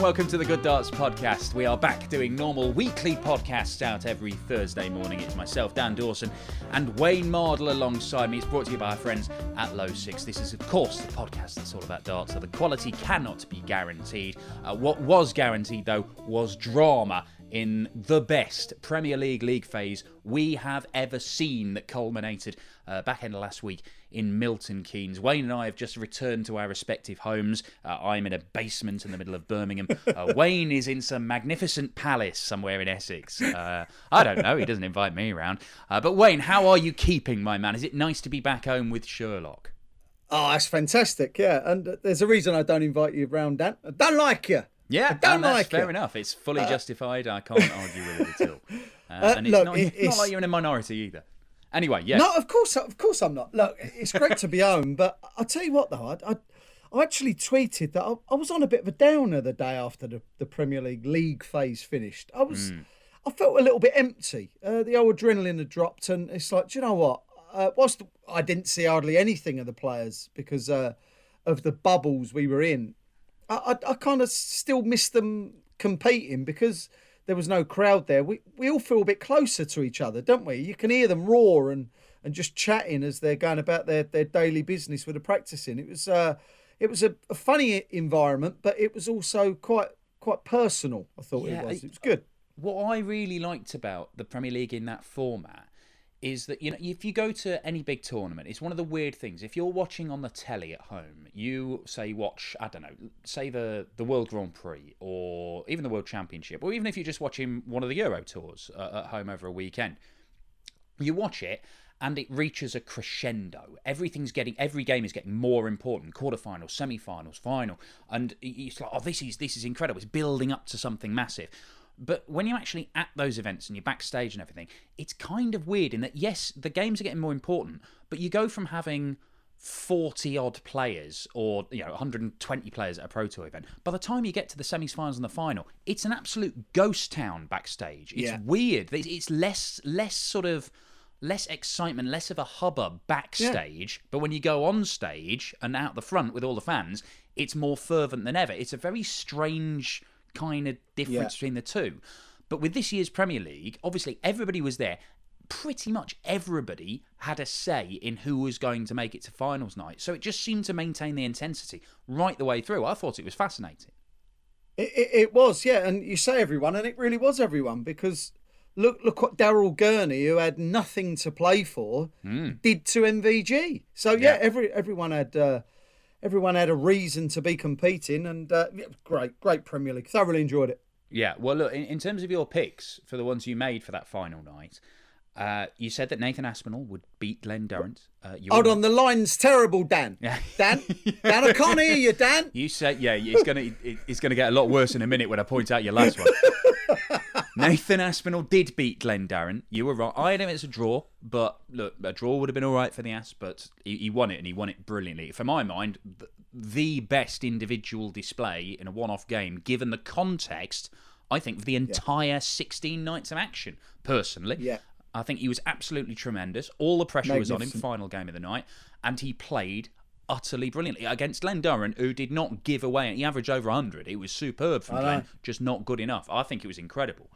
Welcome to the Good Darts podcast. We are back doing normal weekly podcasts out every Thursday morning. It's myself, Dan Dawson, and Wayne Mardle alongside me. It's brought to you by our friends at Low Six. This is, of course, the podcast that's all about darts, so the quality cannot be guaranteed. Uh, what was guaranteed, though, was drama in the best Premier League league phase we have ever seen that culminated uh, back end of last week in Milton Keynes. Wayne and I have just returned to our respective homes. Uh, I'm in a basement in the middle of Birmingham. Uh, Wayne is in some magnificent palace somewhere in Essex. Uh, I don't know, he doesn't invite me around. Uh, but Wayne, how are you keeping, my man? Is it nice to be back home with Sherlock? Oh, that's fantastic. Yeah. And there's a reason I don't invite you around, Dan. I don't like you. Yeah, I don't that's like fair you. enough. It's fully justified. I can't argue with it at all. Uh, Uh, and it's look, not, it- not like you're in a minority either. Anyway, yeah. No, of course, of course I'm not. Look, it's great to be home, but I'll tell you what, though, I, I, I actually tweeted that I, I was on a bit of a downer the day after the, the Premier League league phase finished. I was, I felt a little bit empty. Uh, the old adrenaline had dropped, and it's like, do you know what? Uh, whilst I didn't see hardly anything of the players because uh, of the bubbles we were in, I, I, I kind of still miss them competing because there was no crowd there. We we all feel a bit closer to each other, don't we? You can hear them roar and, and just chatting as they're going about their, their daily business with the practicing. It was uh, it was a, a funny environment, but it was also quite quite personal. I thought Yeah, it was. It was good. what I really liked about the Premier League in that format is that you know if you go to any big tournament, it's one of the weird things. If you're watching on the telly at home, you say watch I don't know, say the the World Grand Prix or even the World Championship, or even if you're just watching one of the Euro tours uh, at home over a weekend, you watch it and it reaches a crescendo. Everything's getting every game is getting more important. Quarterfinals, semi-finals, final, and it's like, oh, this is this is incredible. It's building up to something massive. But when you're actually at those events and you're backstage and everything, it's kind of weird in that yes, the games are getting more important, but you go from having 40 odd players or you know 120 players at a pro tour event by the time you get to the semi-finals and the final it's an absolute ghost town backstage. It's Yeah. weird. It's, it's less less sort of less excitement less of a hubbub backstage but when you go on stage and out the front with all the fans it's more fervent than ever. It's a very strange kind of difference Yeah. between the two but with this year's premier league obviously everybody was there pretty much everybody had a say in who was going to make it to finals night. So it just seemed to maintain the intensity right the way through. I thought it was fascinating. It, it, it was, yeah, and you say everyone, and it really was everyone because look look what Daryl Gurney, who had nothing to play for, did to MVG. So yeah, Yeah. every everyone had uh, everyone had a reason to be competing, and uh, great great Premier League. Thoroughly enjoyed it. Yeah, well, look, in, in terms of your picks for the ones you made for that final night, uh, you said that Nathan Aspinall would beat Glenn Durrant. Uh, Hold on, the line's terrible, Dan. Dan, Dan, I can't hear you, Dan. You said, yeah, it's gonna it- it's gonna get a lot worse in a minute when I point out your last one. Nathan Aspinall did beat Glenn Durrant. You were right. I him as a draw, but look, a draw would have been all right for the Asp, but he, he won it and he won it brilliantly. For my mind, the best individual display in a one-off game, given the context. I think of the entire 16 nights of action. Personally, Yeah. I think he was absolutely tremendous. All the pressure was on him, final game of the night, and he played utterly brilliantly against Glenn Durrant, who did not give away. He averaged over 100. It was superb from Glenn, just not good enough. I think it was incredible.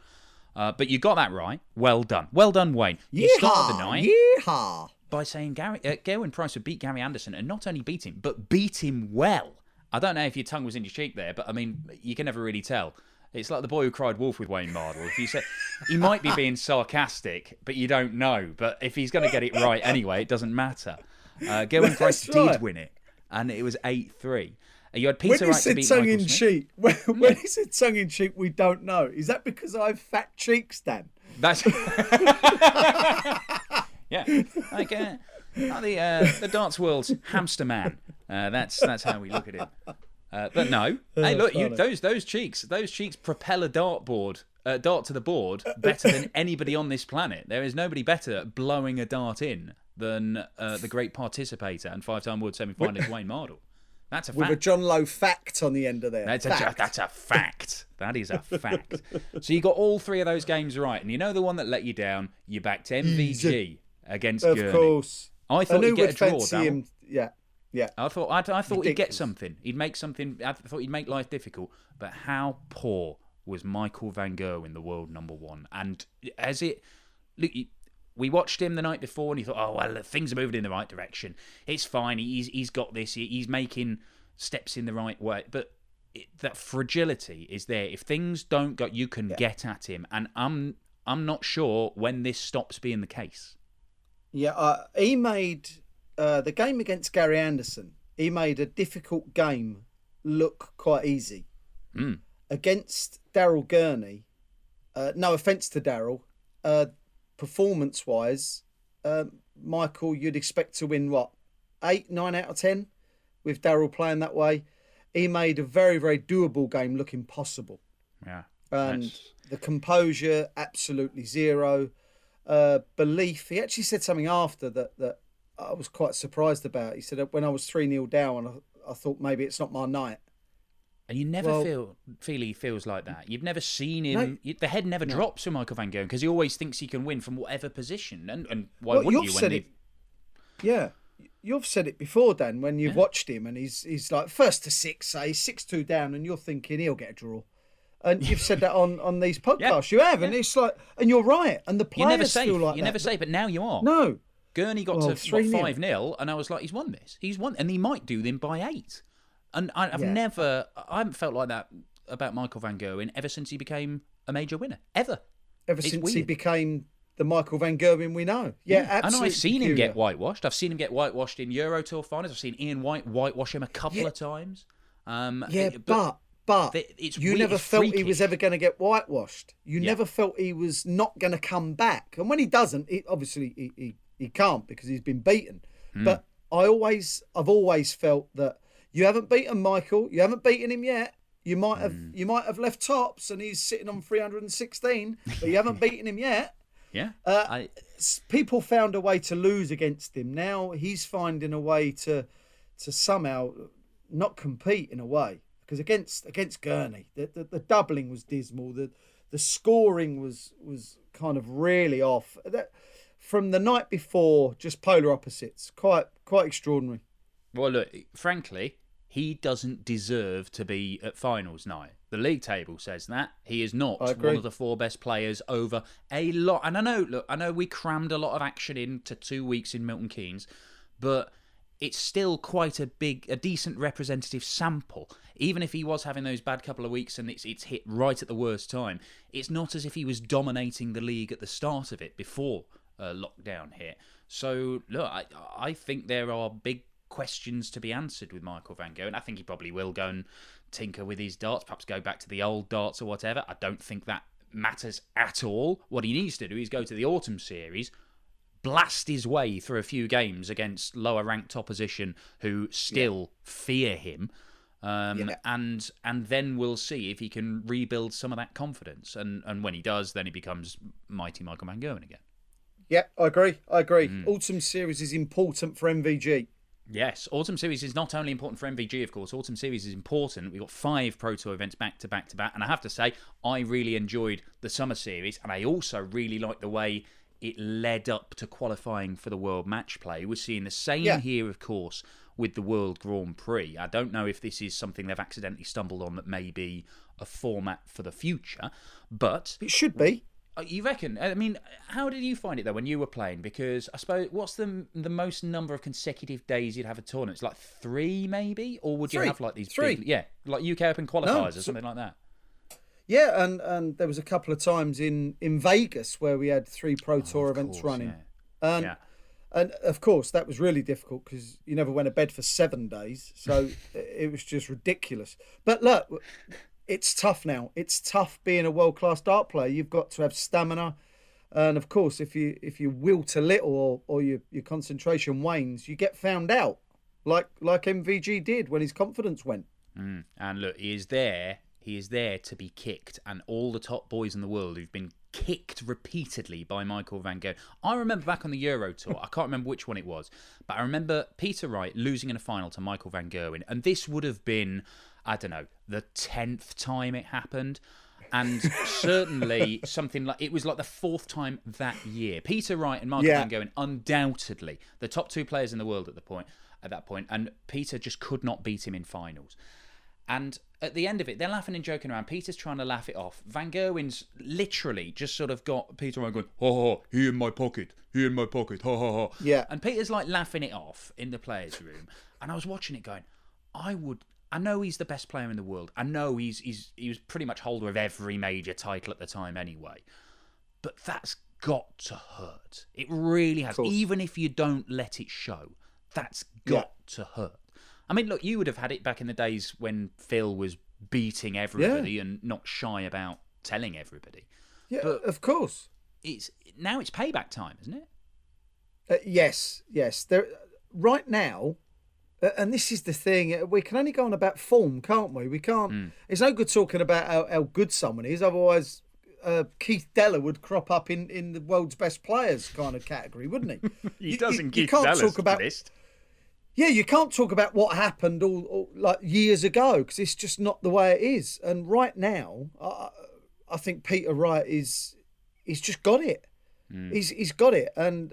Uh, but you got that right. Well done. Well done, Wayne. You started the Yeehaw! night Yeehaw! by saying Gary uh, Gerwin Price would beat Gary Anderson, and not only beat him, but beat him well. I don't know if your tongue was in your cheek there, but I mean, you can never really tell. It's like the boy who cried wolf with Wayne Mardle. If you say he might be being sarcastic, but you don't know. But if he's going to get it right anyway, it doesn't matter. Uh, Gerwin Price That's did win it, and it was eight three. You had When Peter Wright to said tongue Michael in Smith. cheek, when, when he said tongue in cheek, we don't know. Is that because I have fat cheeks, Dan? That's yeah, like uh, the uh, the dance world's hamster man. Uh, that's that's how we look at it. Uh, but no, hey, look, you, those those cheeks, those cheeks propel a dartboard, uh, dart to the board better than anybody on this planet. There is nobody better at blowing a dart in than uh, the great participator and five-time world semi-finalist Wayne Mardle. That's a With a. John Lowe fact on the end of there. That's a, Fact. that's a fact. That is a fact. so you got all three of those games right, and you know the one that let you down. You backed MVG against Of Gurney. course. I thought knew you'd get a draw. him. Yeah. Yeah. I thought I, I thought he'd get something. He'd make something. I thought he'd make life difficult. But how poor was Michael Van Gerwen, the world number one? And as it look, you- we watched him the night before, and he thought, oh well, things are moving in the right direction. It's fine. He's he's got this. He's making steps in the right way. But it, that fragility is there. If things don't go, you can get at him. And I'm I'm not sure when this stops being the case. Yeah, uh, he made uh, the game against Gary Anderson. He made a difficult game look quite easy Mm. against Daryl Gurney. Uh, no offense to Daryl, uh, performance-wise, um Michael, you'd expect to win what eight, nine out of ten with Daryl playing that way. He made a very, very doable game look impossible Yeah. and That's- the composure absolutely zero uh belief he actually said something after that that i was quite surprised about he said that when i was 3 nil down I, I thought maybe it's not my night And you never Well- feel feel he feels like that. You've never seen him. No. you- the head never drops for Michael Van Gerwen because he always thinks he can win from whatever position. And and why Well, wouldn't you've said When it yeah you've said it before dan when you've watched him and he's he's like first to six say six two down and you're thinking he'll get a draw and you've said that on on these podcasts you have and it's like and you're right and the players never safe. feel like you're that, never safe. But now you are. no Gurney got Well, to 3-0. five 0 and I was like, he's won this. He's won, and he might do them by eight. And I, I've Yeah. never, I haven't felt like that about Michael Van Gerwen ever since he became a major winner. Ever. ever It's since he became the Michael Van Gerwen we know. Yeah, and absolutely. I've seen him get whitewashed. I've seen him get whitewashed in Euro Tour finals. I've seen Ian White whitewash him a couple Yeah. of times. Um, Yeah, it- but but you weird, never felt he was ever going to get whitewashed. You Yeah. never felt he was not going to come back. And when he doesn't, he, obviously he, he he can't because he's been beaten. Hmm. But I always I've always felt that you haven't beaten Michael. You haven't beaten him yet. You might have Hmm. you might have left tops and he's sitting on 316, but you haven't beaten him yet. yeah. Uh, I, people found a way to lose against him. Now he's finding a way to to somehow not compete in a way because against against Gurney, the, the, the doubling was dismal. The the scoring was was kind of really off. That, from the night before, just polar opposites. Quite quite extraordinary. Well, look, frankly, he doesn't deserve to be at finals night. The league table says that he is not one of the four best players over a lot. And I know, look, I know we crammed a lot of action into two weeks in Milton Keynes, but it's still quite a big, a decent representative sample. Even if he was having those bad couple of weeks and it's it's hit right at the worst time, it's not as if he was dominating the league at the start of it before uh, lockdown hit. So look, I I think there are big questions to be answered with Michael Van Gerwen, and I think he probably will go and tinker with his darts, perhaps go back to the old darts or whatever. I don't think that matters at all. What he needs to do is go to the autumn series, blast his way through a few games against lower ranked opposition who still fear him. Um, Yeah. and and then we'll see if he can rebuild some of that confidence. And and when he does, then he becomes mighty Michael Van Gerwen again. Yeah, I agree. I agree. Mm. Autumn series is important for MVG. Yes, Autumn Series is not only important for MVG, of course. Autumn Series is important. We've got five Pro Tour events back to back to back, and I have to say, I really enjoyed the Summer Series, and I also really liked the way it led up to qualifying for the World Match Play. We're seeing the same Yeah. here, of course, with the World Grand Prix. I don't know if this is something they've accidentally stumbled on that may be a format for the future, but It should be. Uh, You reckon? I mean, how did you find it though when you were playing? Because I suppose what's the the most number of consecutive days you'd have a tournament? It's like three, maybe, or would you have like these Three. big, yeah, like UK Open qualifiers or something like that? Yeah, and, and there was a couple of times in, in Vegas where we had three Pro Tour events Oh, course, running. yeah. And Yeah. and of course that was really difficult because you never went to bed for seven days, so it was just ridiculous. But look, it's tough now. It's tough being a world class dart player. You've got to have stamina, and of course, if you if you will to little or, or your your concentration wanes, you get found out, like like MVG did when his confidence went. Mm. And look, he is there. He is there to be kicked, and all the top boys in the world who've been kicked repeatedly by Michael Van Gerwen. I remember back on the Euro Tour. I can't remember which one it was, but I remember Peter Wright losing in a final to Michael Van Gerwen, and this would have been, I don't know, the tenth time it happened. And certainly something like it was like the fourth time that year. Peter Wright and Michael Yeah. Van Gerwen, undoubtedly the top two players in the world at the point. at that point, and Peter just could not beat him in finals. And at the end of it, they're laughing and joking around. Peter's trying to laugh it off. Van Gerwen's literally just sort of got Peter around going, ha ha, he in my pocket, he in my pocket, ha ha ha. Yeah. And Peter's like laughing it off in the players' room. And I was watching it going, I would. I know he's the best player in the world. I know he's he's he was pretty much holder of every major title at the time anyway. But that's got to hurt. It really has. Even if you don't let it show, that's got to hurt. I mean, look, you would have had it back in the days when Phil was beating everybody and not shy about telling everybody. Yeah, But- of course. It's now it's payback time, isn't it? Uh, yes, yes. There, right now, and this is the thing. uh, We can only go on about form, can't we? We can't. It's no good talking about how, how good someone is. Otherwise, uh, Keith Deller would crop up in, in the world's best players kind of category, wouldn't he? he You- you- you can't talk about Yeah, you can't talk about what happened all, all like years ago because it's just not the way it is. And right now, I, I think Peter Wright is he's just got it. He's he's got it, and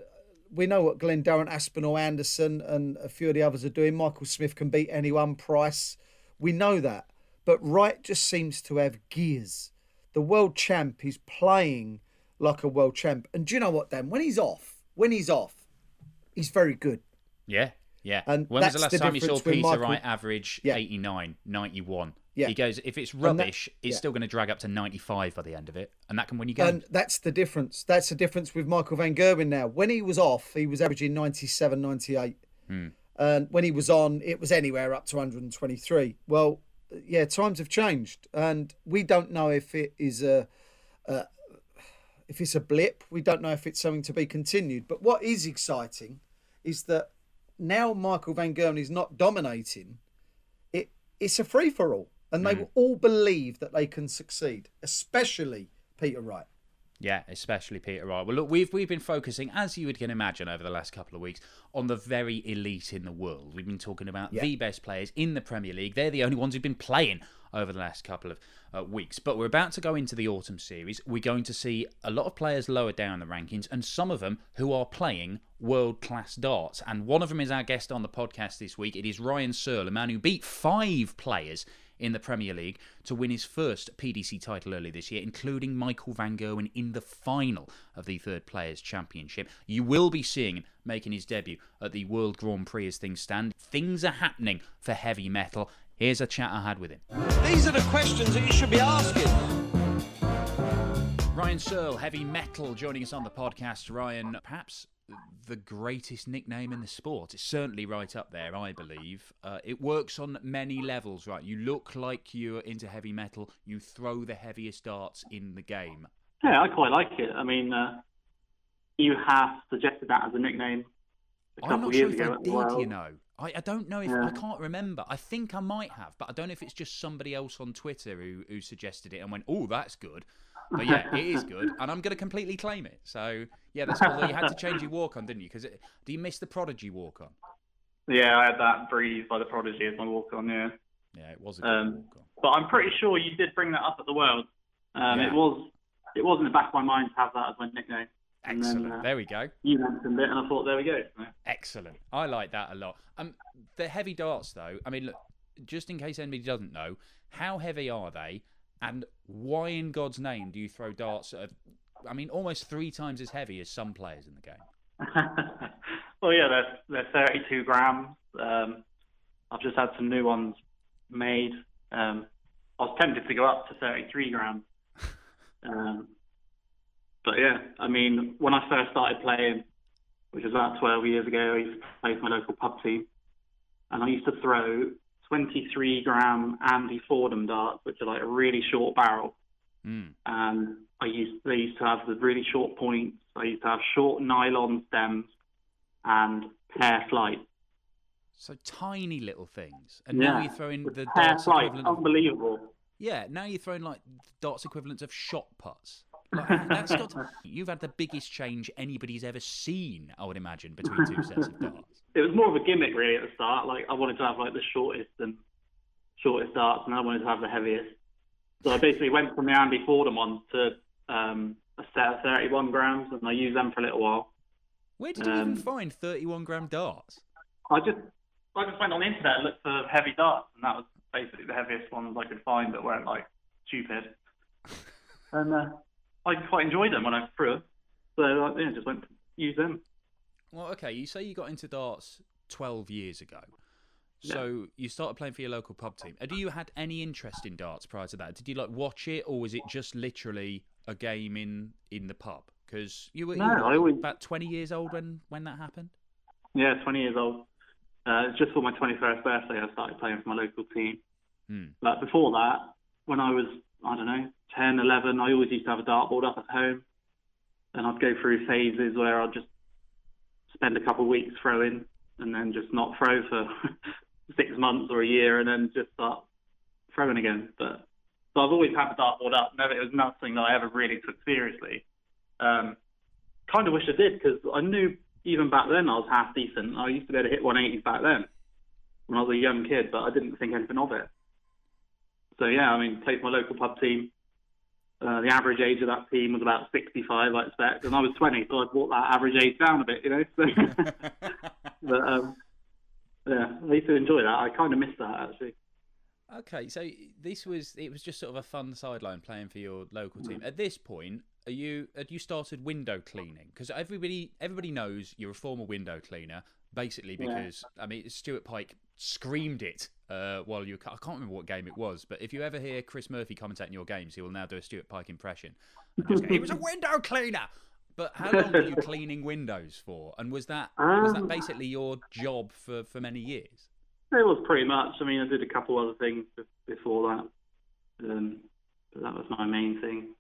we know what Glenn Durrant, Aspinall, Anderson, and a few of the others are doing. Michael Smith can beat anyone. Price, we know that, but Wright just seems to have gears. The world champ is playing like a world champ, and do you know what, Dan? When he's off, when he's off, he's very good. Yeah, yeah. And when was the last the time you saw Peter Michael- Wright average Yeah. 89, 91? Yeah. He goes, if it's that- rubbish, it's yeah. still going to drag up to 95 by the end of it, and that can win you games. And that's the difference. That's the difference with Michael Van Gerwen now. When he was off, he was averaging 97, 98. Hmm. And when he was on, it was anywhere up to 123. Well, yeah, times have changed. And we don't know if it is a, a if it's a blip. We don't know if it's something to be continued. But what is exciting is that now Michael Van Gerwen is not dominating. It it's a free for all, and they will all believe that they can succeed, especially Peter Wright. Yeah, especially Peter Wright. Well, look, we've we've been focusing, as you would can imagine, over the last couple of weeks, on the very elite in the world. We've been talking about the best players in the Premier League. They're the only ones who've been playing over the last couple of uh, weeks. But we're about to go into the autumn series. We're going to see a lot of players lower down the rankings, and some of them who are playing world class darts. And one of them is our guest on the podcast this week. It is Ryan Searle, a man who beat five players in the Premier League to win his first PDC title early this year, including Michael Van Gerwen in the final of the Third Players Championship. You will be seeing him making his debut at the World Grand Prix as things stand. Things are happening for heavy metal. Here's a chat I had with him. These are the questions that you should be asking. Ryan Searle, heavy metal, joining us on the podcast. Ryan, perhaps the greatest nickname in the sport. It's certainly right up there, I believe. Uh, it works on many levels, right? You look like you're into heavy metal. You throw the heaviest darts in the game. Yeah, I quite like it. I mean, uh, you have suggested that as a nickname a couple I'm not sure if ago I did, well. you know. I, I don't know if Yeah. I can't remember. I think I might have, but I don't know if it's just somebody else on Twitter who, who suggested it and went, "Oh, that's good." But yeah, it is good, and I'm going to completely claim it. So yeah, that's although you had to change your walk on, didn't you? Because do you miss the Prodigy walk on? Yeah, I had that Breathe by the Prodigy as my walk on. Yeah, Yeah, it was a good um, walk on. but I'm pretty sure you did bring that up at the World. Um, Yeah. It was it was in the back of my mind to have that as my nickname. And then, Excellent. uh, there we go. You mentioned it, and I thought, there we go. Excellent. I like that a lot. Um, the heavy darts, though. I mean, look, just in case anybody doesn't know, how heavy are they, and why in God's name do you throw darts? At, I mean, almost three times as heavy as some players in the game. well, yeah, they're, they're 32 grams. Um, I've just had some new ones made. Um, I was tempted to go up to 33 grams. Um, but yeah, I mean, when I first started playing, which was about 12 years ago, I used to play for my local pub team, and I used to throw 23 gram Andy Fordham darts, which are like a really short barrel Mm. and I used they used to have the really short points. I used to have short nylon stems and pair flight. So tiny little things, and now you're throwing the darts flight, equivalent. Of, unbelievable. yeah, now you're throwing like darts equivalents of shot putts. Like, that's got. To, you've had the biggest change anybody's ever seen, I would imagine, between two sets of darts. It was more of a gimmick really at the start. Like I wanted to have like the shortest and shortest darts, and I wanted to have the heaviest. So I basically went from the Andy Fordham one to um, a set of 31 grams, and I used them for a little while. Where did you even Um, find 31 gram darts? I just I just went on the internet and looked for heavy darts, and that was basically the heaviest ones I could find that weren't like stupid. and uh, I quite enjoyed them when I threw them, so I yeah, just went use them. Well, okay. You say you got into darts twelve years ago. So you started playing for your local pub team. Do you had any interest in darts prior to that? Did you like watch it, or was it just literally a game in in the pub? Because you were, you No, were I always- about twenty years old when when that happened. Yeah, 20 years old. Uh, just for my 21st birthday, I started playing for my local team. Hmm. But before that, when I was, I don't know, 10, 11, I always used to have a dartboard up at home. And I'd go through phases where I'd just spend a couple of weeks throwing and then just not throw for six months or a year and then just start throwing again. But so I've always had the dartboard up. Never, it was nothing that I ever really took seriously. Um, kind of wish I did because I knew even back then I was half decent. I used to be able to hit 180s back then when I was a young kid, but I didn't think anything of it. So yeah, I mean, played for my local pub team. Uh, the average age of that team was about 65, I expect, and I was 20, so I brought that average age down a bit, you know. So, but um, yeah, I used to enjoy that. I kind of missed that actually. Okay, so this was it was just sort of a fun sideline playing for your local team. At this point, are you had you started window cleaning? Because everybody everybody knows you're a former window cleaner, basically because I mean Stuart Pyke screamed it uh, while you I can't remember what game it was, but if you ever hear Chris Murphy commentating your games, he will now do a Stuart Pyke impression. Go, he was a window cleaner. But how long were you cleaning windows for? And was that was that Um, basically your job for, for many years? It was pretty much. I mean, I did a couple other things before that, um, but that was my main thing.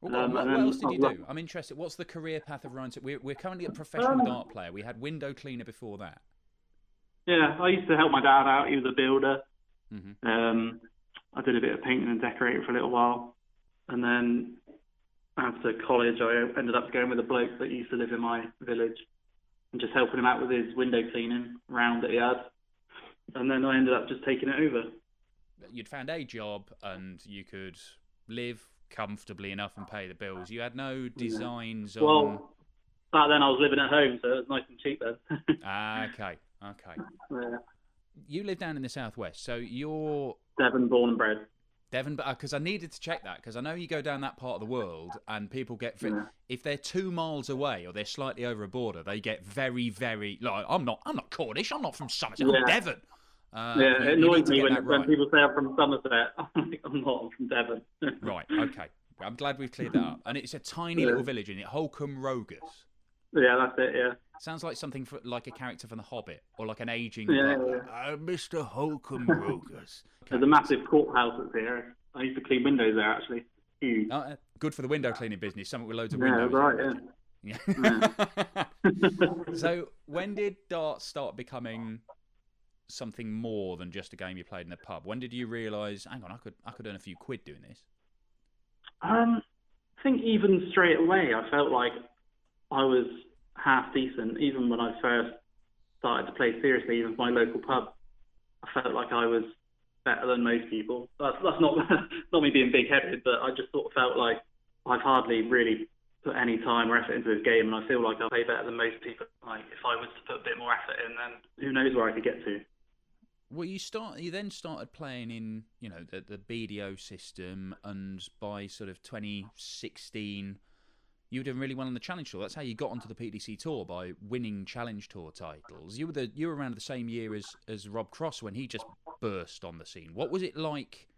Well, what, Um, what, what else did you do? I'm interested. What's the career path of Ryan? We're, we're currently a professional Um, dart player. We had window cleaner before that. Yeah, I used to help my dad out. He was a builder. hmm Um, I did a bit of painting and decorating for a little while, and then after college, I ended up going with a bloke that used to live in my village and just helping him out with his window cleaning round that he had. And then I ended up just taking it over. You'd found a job and you could live comfortably enough and pay the bills. You had no designs on. Well, back then I was living at home, so it was nice and cheap then. Ah, okay, okay. yeah. You live down in the southwest, so you're Devon, born and bred. Devon, because I needed to check that because I know you go down that part of the world and people get Yeah. if they're two miles away or they're slightly over a border, they get very, very like I'm not, I'm not Cornish, I'm not from Somerset, I'm Devon. Uh, yeah, you- it annoys me when, that when people say I'm from Somerset. I'm like, I'm not, I'm from Devon. Right, okay. I'm glad we've cleared that up. And it's a tiny Yeah. little village in it, Holcombe Rogus. Yeah, that's it, yeah. Sounds like something for, like a character from The Hobbit or like an aging Yeah, butler. Uh, Mr. Holcombe Rogus. There's a massive courthouse that's here. I used to clean windows there, actually. Huge. Uh, good for the window cleaning business. Something with loads of Yeah, windows. right, yeah. it. Yeah. so when did darts start becoming something more than just a game you played in the pub? When did you realise, hang on, I could I could earn a few quid doing this? Um, I think even straight away, I felt like I was half decent. Even when I first started to play seriously, even my local pub, I felt like I was better than most people. That's, that's not not me being big-headed, but I just sort of felt like I've hardly really put any time or effort into this game, and I feel like I play better than most people. Like if I was to put a bit more effort in, then who knows where I could get to. Well, you start. You then started playing in, you know, the the BDO system, and by sort of 2016, you were doing really well on the Challenge Tour. That's how you got onto the PDC Tour by winning Challenge Tour titles. You were the you were around the same year as as Rob Cross when he just burst on the scene. What was it like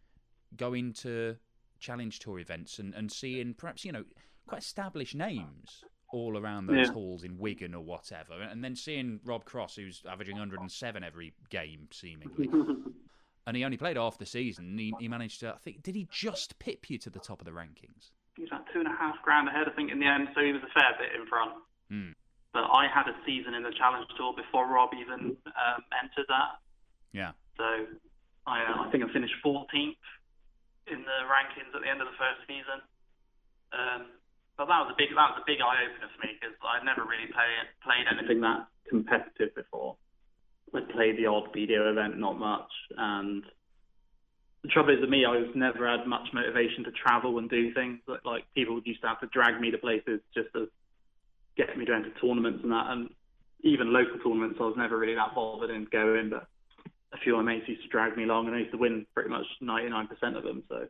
going to Challenge Tour events and and seeing perhaps you know quite established names all around those Yeah. halls in Wigan or whatever, and then seeing Rob Cross, who's averaging 107 every game seemingly, and he only played half the season. He, he managed to, I think, did he just pip you to the top of the rankings? He was about two and a half grand ahead, I think, in the end, so he was a fair bit in front. Hmm. But I had a season in the Challenge Tour before Rob even um, entered that, Yeah. so I, uh, I think I finished 14th in the rankings at the end of the first season. Um, but that was a big that was a big eye opener for me because I'd never really play, played anything that competitive before. I played the odd BDO event, not much, and the trouble is with me, I've never had much motivation to travel and do things. Like, like people used to have to drag me to places just to get me to tournaments and that. And even local tournaments, I was never really that bothered in going, but a few of my mates used to drag me along, and I used to win pretty much 99% of them. So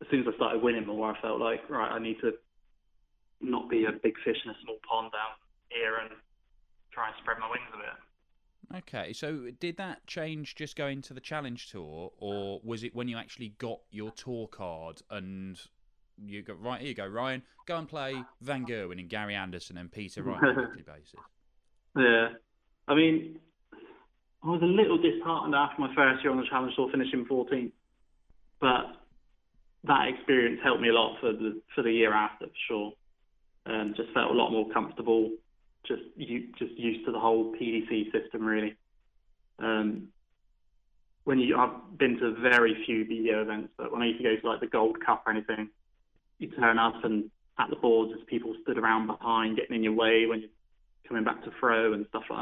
as soon as I started winning more, I felt like right, I need to not be a big fish in a small pond down here and try and spread my wings a bit. Okay, so did that change just going to the Challenge Tour, or was it when you actually got your tour card and you got right here you go, Ryan, go and play Van Gerwen and Gary Anderson and Peter Wright on a weekly basis? Yeah, I mean, I was a little disheartened after my first year on the Challenge Tour, finishing 14th, but that experience helped me a lot for the for the year after, for sure. And just felt a lot more comfortable, just you just used to the whole PDC system, really. Um, when you, I've been to very few BDO events, but when I used to go to like the Gold Cup or anything, you turn up and at the boards there's people stood around behind, getting in your way when you're coming back to throw and stuff like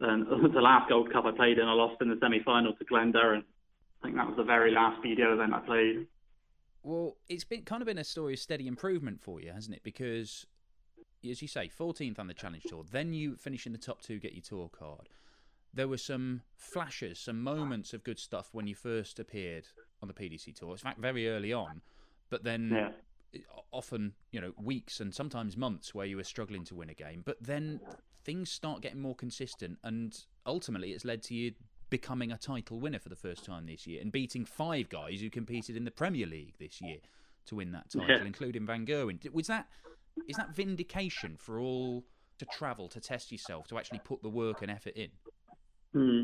that. And the last Gold Cup I played in, I lost in the semi-final to Glen Durrant. I think that was the very last BDO event I played. Well, it's been kind of been a story of steady improvement for you, hasn't it? Because, as you say, 14th on the Challenge Tour, then you finish in the top two, get your tour card. There were some flashes, some moments of good stuff when you first appeared on the PDC Tour. In fact, very early on, but then Yeah. often, you know, weeks and sometimes months where you were struggling to win a game. But then things start getting more consistent, and ultimately, it's led to you becoming a title winner for the first time this year and beating five guys who competed in the Premier League this year to win that title, Yeah. including Van Gerwen. Was that is that vindication for all to travel to test yourself to actually put the work and effort in? Hmm.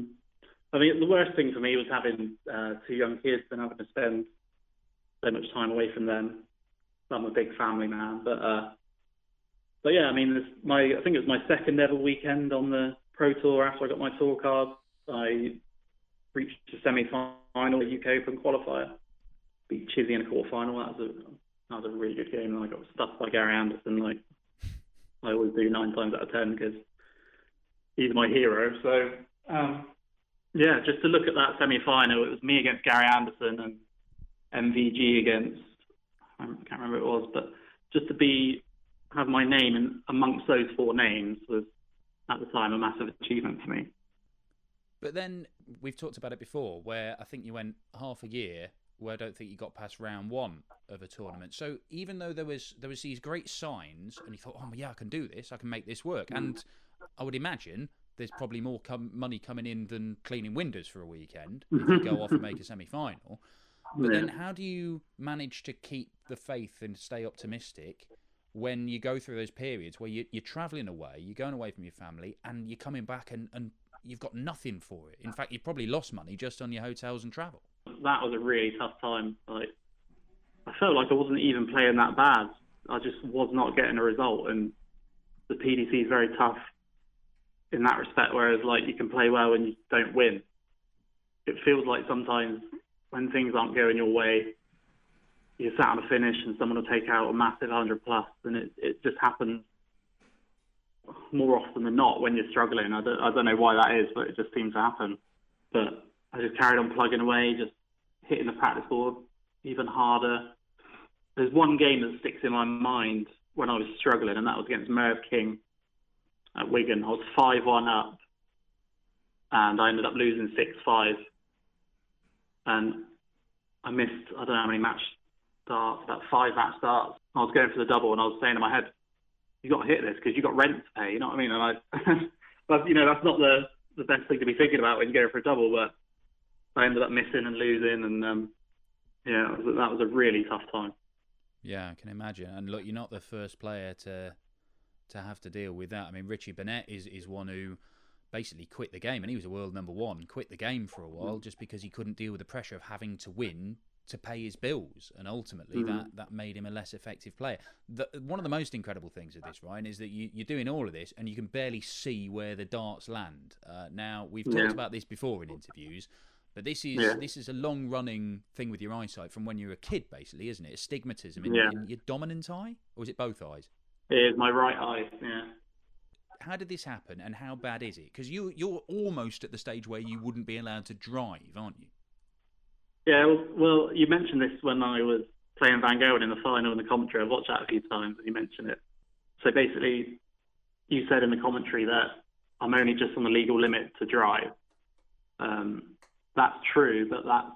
I mean, the worst thing for me was having uh, two young kids and having to spend so much time away from them. I'm a big family man, but uh, but yeah, I mean, this, my I think it was my second ever weekend on the pro tour after I got my tour card. I reached the semi-final, the UK Open qualifier, beat Chizzy in a quarter-final. That was a that was a really good game, and I got stuffed by Gary Anderson, like I always do nine times out of ten, because he's my hero. So um, yeah, just to look at that semi-final, it was me against Gary Anderson and MVG against I can't remember who it was, but just to be have my name in amongst those four names was at the time a massive achievement for me. But then we've talked about it before, where I think you went half a year where I don't think you got past round one of a tournament. So even though there was there was these great signs, and you thought, oh yeah, I can do this, I can make this work, and mm. I would imagine there's probably more com- money coming in than cleaning windows for a weekend if you go off and make a semi-final. But then, how do you manage to keep the faith and stay optimistic when you go through those periods where you, you're traveling away, you're going away from your family, and you're coming back and, and you've got nothing for it? In fact, you probably lost money just on your hotels and travel. That was a really tough time. Like I felt like I wasn't even playing that bad. I just was not getting a result, and the PDC is very tough in that respect. Whereas like you can play well and you don't win. It feels like sometimes when things aren't going your way, you're sat on a finish and someone will take out a massive hundred plus, and it it just happens more often than not when you're struggling. I don't I don't know why that is, but it just seems to happen. But I just carried on plugging away, just hitting the practice board even harder. There's one game that sticks in my mind when I was struggling, and that was against Merv King at Wigan. I was 5 1 up, and I ended up losing 6 5. And I missed, I don't know how many match starts, about five match starts. I was going for the double, and I was saying in my head, "You've got to hit this because you've got rent to pay, you know what I mean? And I, but, you know, that's not the, the best thing to be thinking about when you go for a double, but I ended up missing and losing, and um, yeah, was, that was a really tough time. Yeah, I can imagine. And look, you're not the first player to to have to deal with that. I mean, Richie Burnett is is one who basically quit the game, and he was a world number one. Quit the game for a while just because he couldn't deal with the pressure of having to win to pay his bills, and ultimately that that made him a less effective player. The, one of the most incredible things of this, Ryan, is that you, you're doing all of this and you can barely see where the darts land. Uh, now we've talked Yeah. about this before in interviews. But this is Yeah. this is a long running thing with your eyesight from when you were a kid, basically, isn't it? Astigmatism in, Yeah. in your dominant eye, or is it both eyes? It is my right eye, yeah. How did this happen, and how bad is it? Because you you're almost at the stage where you wouldn't be allowed to drive, aren't you? Yeah, well, well, you mentioned this when I was playing Van Gerwen in the final in the commentary. I've watched that a few times, and you mentioned it. So basically, you said in the commentary that I'm only just on the legal limit to drive. Um, that's true, but that's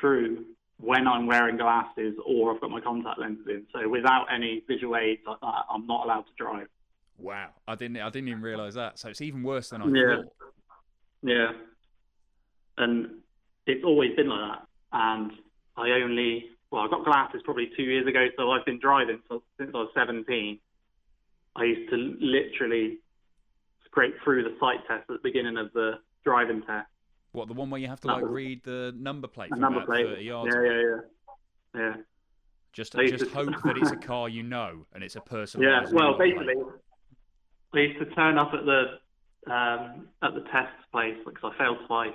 true when I'm wearing glasses or I've got my contact lenses in. So without any visual aids like that, I'm not allowed to drive. Wow, I didn't I didn't even realise that. So it's even worse than I Yeah. thought. Yeah. And it's always been like that. And I only, well, I got glasses probably two years ago, so I've been driving so, since I was 17. I used to literally scrape through the sight test at the beginning of the driving test. What the one where you have to like read the number plate from number about plate. thirty Yeah, yards? yeah, away? yeah. Yeah. Just I just to- hope that it's a car you know and it's a personalised. Yeah, well, number plate. basically, I used to turn up at the um, at the test place because I failed twice.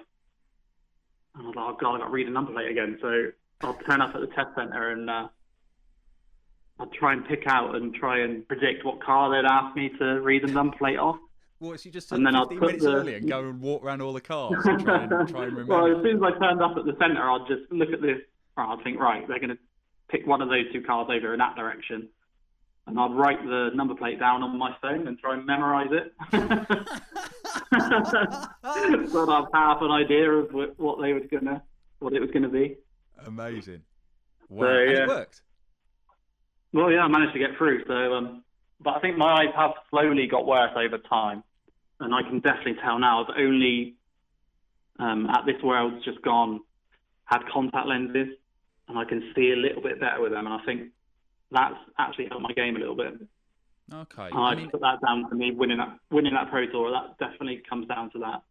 And I was like, oh god, I got to read a number plate again. So I'll turn up at the test centre and uh, I'd try and pick out and try and predict what car they'd ask me to read the number plate off. Well, so you just And turn then I'll 15 put minutes the- early and go and walk around all the cars and try and, try and remember. well, as soon as I turned up at the centre, I'd just look at this. Right, I'd think, right, they're going to pick one of those two cars over in that direction. And I'd write the number plate down on my phone and try and memorise it. so I'd have half an idea of what, what they were gonna, what it was gonna be. Amazing. Wow, So, yeah. it worked. Well, yeah, I managed to get through. So, um, but I think my eyes have slowly got worse over time, and I can definitely tell now. I've only um, at this world's just gone had contact lenses, and I can see a little bit better with them, and I think that's actually helped my game a little bit. Okay. And I, I mean, put that down to me winning that winning that pro tour. That definitely comes down to that.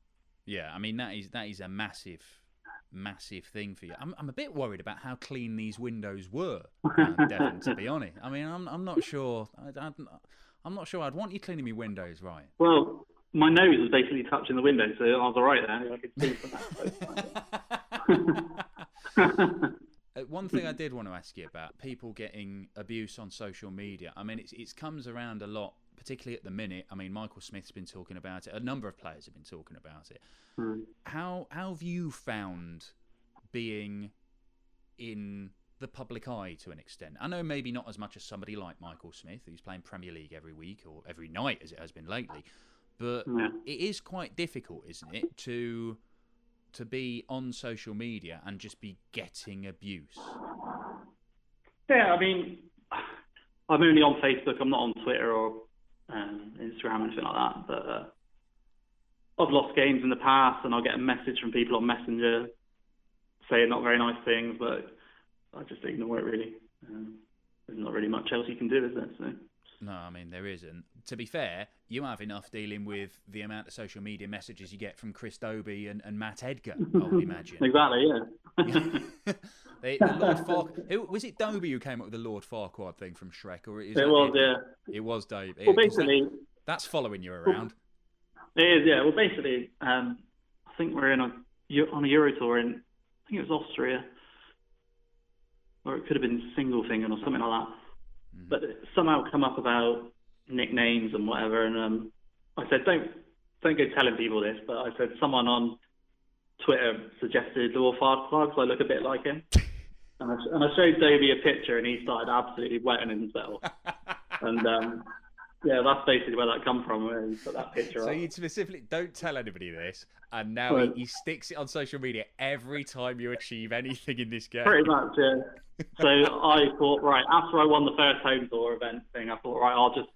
yeah, I mean that is that is a massive, massive thing for you. I'm I'm a bit worried about how clean these windows were, uh, Devon. to be honest, I mean I'm I'm not sure. I, I'm not sure I'd want you cleaning me windows, right? Well, my nose was basically touching the window, so I was all right there. I could see from that. Uh, One thing I did want to ask you about people getting abuse on social media. I mean, it's it's comes around a lot, particularly at the minute. I mean, Michael Smith's been talking about it. A number of players have been talking about it. Hmm. How how have you found being in the public eye to an extent? I know maybe not as much as somebody like Michael Smith, who's playing Premier League every week or every night as it has been lately. But Yeah. it is quite difficult, isn't it, to to be on social media and just be getting abuse. Yeah, I mean, I'm only on Facebook. I'm not on Twitter or um, Instagram or anything like that. But uh, I've lost games in the past, and I'll get a message from people on Messenger saying not very nice things, but I just ignore it really. Um, there's not really much else you can do, is there? So. No, I mean there isn't. To be fair, you have enough dealing with the amount of social media messages you get from Chris Dobie and, and Matt Edgar. I would imagine. Exactly, yeah. They- the Lord Farq- who, was it Dobie who came up with the Lord Farquaad thing from Shrek, or is it was, yeah. It was Dobie. Well, 'cause that- basically, that's following you around. It is, yeah. Well, basically, um, I think we're in a on a Euro tour in I think it was Austria, or it could have been Sindelfingen or something like that. But somehow come up about nicknames and whatever, and um, I said don't don't go telling people this, but I said someone on Twitter suggested Lord Farquaad because I look a bit like him. And I, and I showed Davey a picture, and he started absolutely wetting himself. and um, yeah, that's basically where that come from. Where he put that picture So up. you specifically don't tell anybody this, and now Right. he, he sticks it on social media every time you achieve anything in this game. Pretty much, yeah. So I thought, right, after I won the first home tour event thing, I thought, right, I'll just,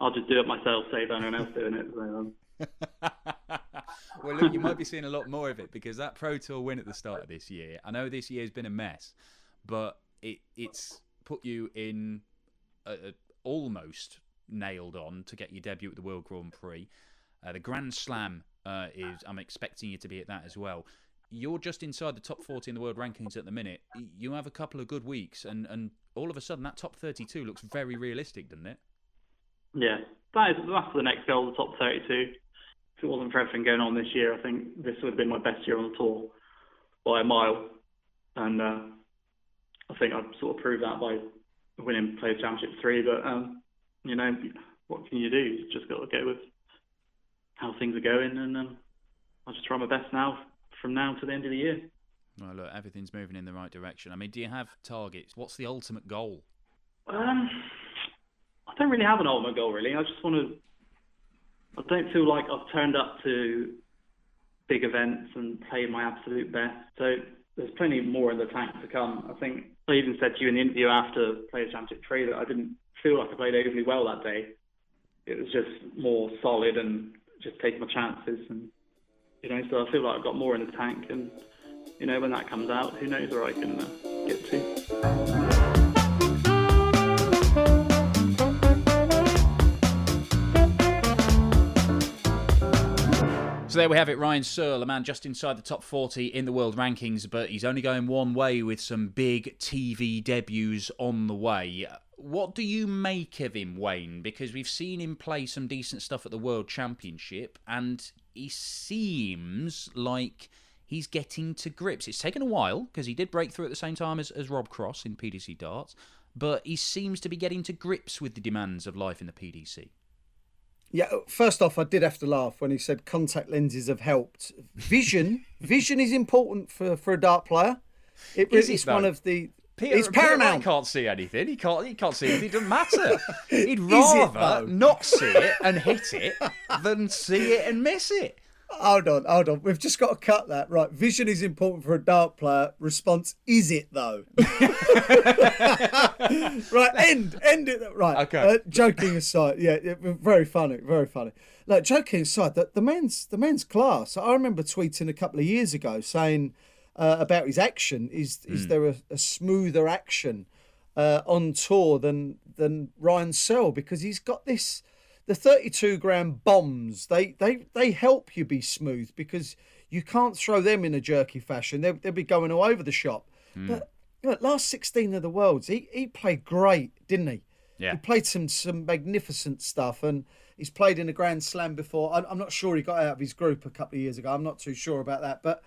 I'll just do it myself, save anyone else doing it. So, um, well, look, you might be seeing a lot more of it because that Pro Tour win at the start of this year. I know this year's been a mess, but it it's put you in a, a, almost nailed on to get your debut at the World Grand Prix. Uh, the Grand Slam uh, is. I'm expecting you to be at that as well. You're just inside the top 40 in the world rankings at the minute. You have a couple of good weeks, and, and all of a sudden that top 32 looks very realistic, doesn't it? yeah, that is that's the next goal, the top 32. If it wasn't for everything going on this year, I think this would have been my best year on the tour by a mile. And uh, I think I've sort of proved that by winning Players Championship three. But um, you know, what can you do? You just got to go with how things are going, and um, I'll just try my best now from now to the end of the year. Well, look, everything's moving in the right direction. I mean, do you have targets? What's the ultimate goal? Um, I don't really have an ultimate goal, really. I just want to I don't feel like I've turned up to big events and played my absolute best. So there's plenty more in the tank to come. I think I even said to you in the interview after Players Championship 3 that I didn't feel like I played overly well that day. It was just more solid and just taking my chances. And, you know, so I feel like I've got more in the tank. And, you know, when that comes out, who knows where I can uh, get to. So there we have it, Ryan Searle, a man just inside the top 40 in the world rankings, but he's only going one way with some big TV debuts on the way. What do you make of him, Wayne? Because we've seen him play some decent stuff at the World Championship, and he seems like he's getting to grips. It's taken a while, because he did break through at the same time as, as Rob Cross in PDC darts, but he seems to be getting to grips with the demands of life in the PDC. Yeah, first off, I did have to laugh when he said contact lenses have helped. Vision, vision is important for, for a dart player. It Is really it, is one of the. Peter, it's Peter can't see anything. He can't. He can't see anything. It doesn't matter. He'd rather not see it and hit it than see it and miss it. Hold on, hold on. We've just got to cut that. Right, vision is important for a dart player. Response is it though? right, end, end it. Right. Okay. Uh, joking aside, yeah, yeah, very funny, very funny. Like joking aside, that the men's the men's class. I remember tweeting a couple of years ago saying uh, about his action. Is is there a, a smoother action uh, on tour than than Ryan Searle because he's got this the 32 gram bombs they they they help you be smooth because you can't throw them in a jerky fashion. They'll, they'll be going all over the shop. But you know, last 16 of the worlds he, he played great didn't he? Yeah. he played some some magnificent stuff and he's played in a grand slam before. I'm, I'm not sure he got out of his group a couple of years ago. I'm not too sure about that. But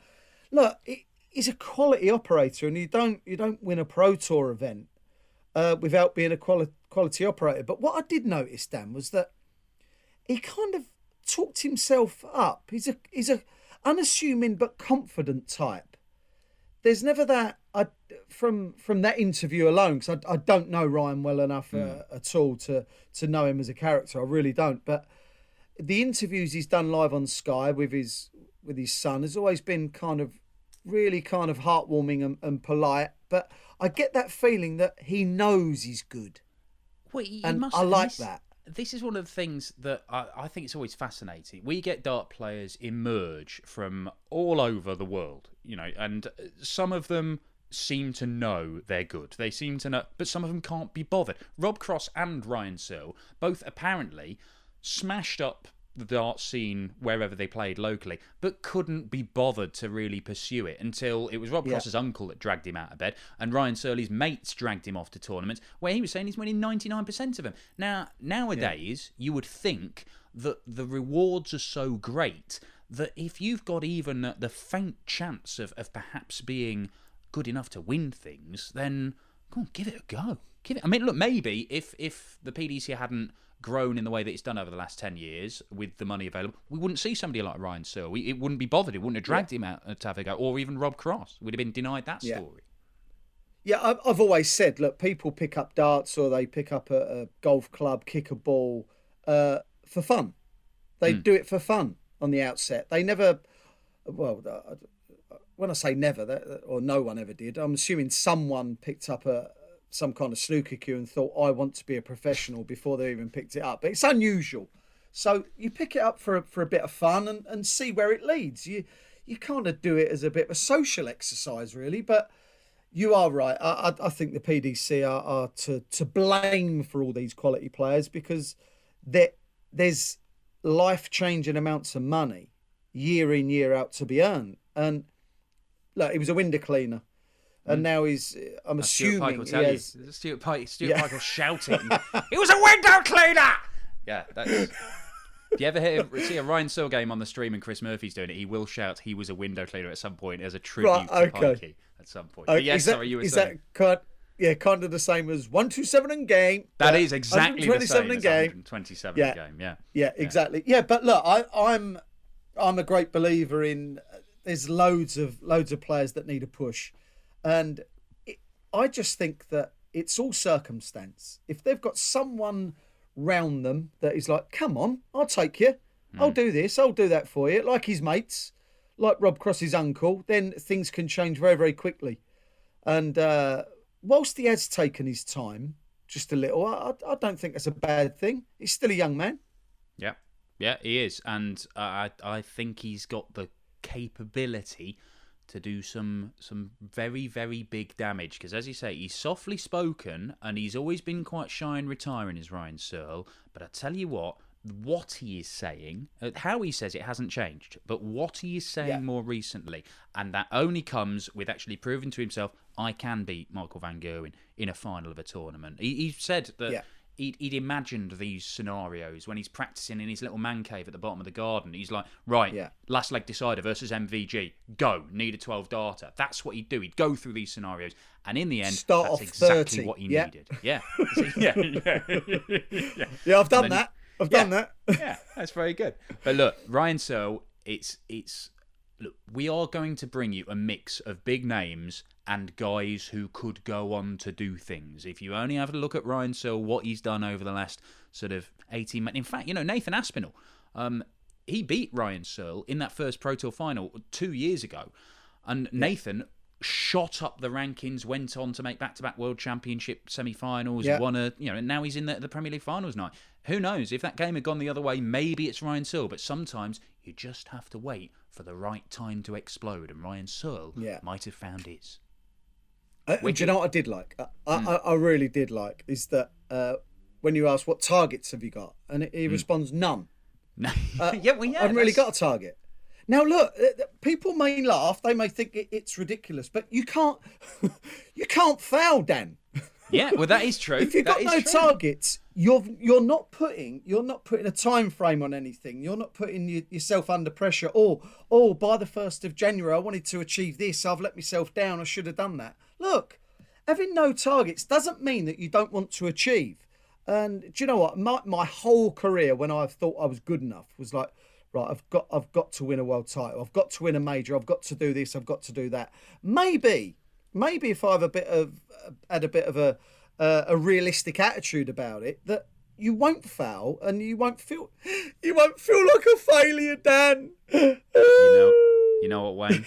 look he, he's a quality operator and you don't you don't win a pro tour event uh, without being a quali- quality operator. But what I did notice, Dan, was that he kind of talked himself up. He's a he's a unassuming but confident type. There's never that I from from that interview alone because I, I don't know Ryan well enough uh, at all to to know him as a character. I really don't. But the interviews he's done live on Sky with his with his son has always been kind of really kind of heartwarming and, and polite. But I get that feeling that he knows he's good. Well, he- he And must- I like this, that. This is one of the things that I, I think it's always fascinating. We get dart players emerge from all over the world, you know, and some of them seem to know they're good. They seem to know, but some of them can't be bothered. Rob Cross and Ryan Searle both apparently smashed up the dart scene wherever they played locally, but couldn't be bothered to really pursue it until it was Rob Yeah. Cross's uncle that dragged him out of bed, and Ryan Searle's mates dragged him off to tournaments where he was saying he's winning 99% of them. Now, nowadays, you would think that the rewards are so great that if you've got even the faint chance of, of perhaps being good enough to win things, then come on, give it a go. Give it. I mean, look, maybe if if the PDC hadn't grown in the way that it's done over the last 10 years with the money available, we wouldn't see somebody like Ryan Searle. We, it wouldn't be bothered. It wouldn't have dragged him out to have a go. Or even Rob Cross. We'd have been denied that Yeah. story. Yeah, I've, I've always said, look, people pick up darts or they pick up a, a golf club, kick a ball uh, for fun. They do it for fun on the outset. They never, well, uh, when I say never, that, or no one ever did, I'm assuming someone picked up a some kind of snooker cue and thought, I want to be a professional before they even picked it up. But it's unusual. So you pick it up for a, for a bit of fun and, and see where it leads. You you kind of do it as a bit of a social exercise, really. But you are right. I, I, I think the PDC are, are to, to blame for all these quality players because there, there's life changing amounts of money year in, year out to be earned. And look, he was a window cleaner. And hmm. now he's, uh, I'm Stuart Pyke assuming will he tell has, you. Stuart Pyke, Stuart Yeah. Pyke was shouting. it was a window cleaner! Yeah, that's. Do you ever hear, see a Ryan Searle game on the stream and Chris Murphy's doing it? He will shout he was a window cleaner at some point as a tribute Right, to. Pikey at some point. Uh, But yes, that, sorry, you were is saying. that kind, yeah, kind of the same as 127 in game. that but is exactly the 127 same in as game. 127 Yeah. in game, yeah. Yeah, exactly. Yeah, but look, I, I'm I'm a great believer in. Uh, there's loads of loads of players that need a push, and it, I just think that it's all circumstance. If they've got someone round them that is like, "Come on, I'll take you," I'll do this, I'll do that for you, like his mates, like Rob Cross's uncle. Then things can change very, very quickly. And uh, whilst he has taken his time, just a little, I, I don't think that's a bad thing. He's still a young man. Yeah, yeah, he is, and uh, I I think he's got the capability to do some some very very big damage because as you say he's softly spoken and he's always been quite shy and retiring as Ryan Searle but I tell you what what he is saying uh, how he says it hasn't changed but what he is saying Yeah. more recently and that only comes with actually proving to himself I can beat Michael Van Gerwen in a final of a tournament he, he said that Yeah. He'd, he'd imagined these scenarios when he's practicing in his little man cave at the bottom of the garden. He's like, right, Yeah. last leg decider versus MVG, go, need a 12 darter. That's what he'd do. He'd go through these scenarios. And in the end, Start that's off exactly 30, what he yeah. needed. Yeah. yeah. yeah. yeah. Yeah, I've done then- that. I've done that. yeah, that's very good. But look, Ryan Searle, it's it's look, we are going to bring you a mix of big names and guys who could go on to do things. If you only have a look at Ryan Searle, what he's done over the last sort of 18 months. In fact, you know, Nathan Aspinall, um, he beat Ryan Searle in that first Pro Tour final two years ago. And Nathan shot up the rankings, went on to make back-to-back World Championship semi-finals, Yeah. won a, you know, and now he's in the, the Premier League finals night. Who knows? If that game had gone the other way, maybe it's Ryan Searle. But sometimes you just have to wait for the right time to explode, and Ryan Searle Yeah. might have found his. Uh, do you know what I did like? I, Hmm. I, I really did like is that uh, when you ask what targets have you got, and he Hmm. responds none. Uh, yeah, well, yeah, I haven't really got a target. Now look, uh, people may laugh, they may think it, it's ridiculous, but you can't, you can't foul, Dan. Yeah, well, that is true. If you've got no true. targets, you're you're not putting you're not putting a time frame on anything. You're not putting yourself under pressure. Or oh, by the first of January, I wanted to achieve this. I've let myself down. I should have done that. Look, having no targets doesn't mean that you don't want to achieve. And do you know what? My my whole career, when I thought I was good enough, was like, right, I've got I've got to win a world title. I've got to win a major. I've got to do this. I've got to do that. Maybe maybe if I have a bit of had a bit of a uh, a realistic attitude about it, that you won't fail and you won't feel you won't feel like a failure, Dan. You know, you know what, Wayne?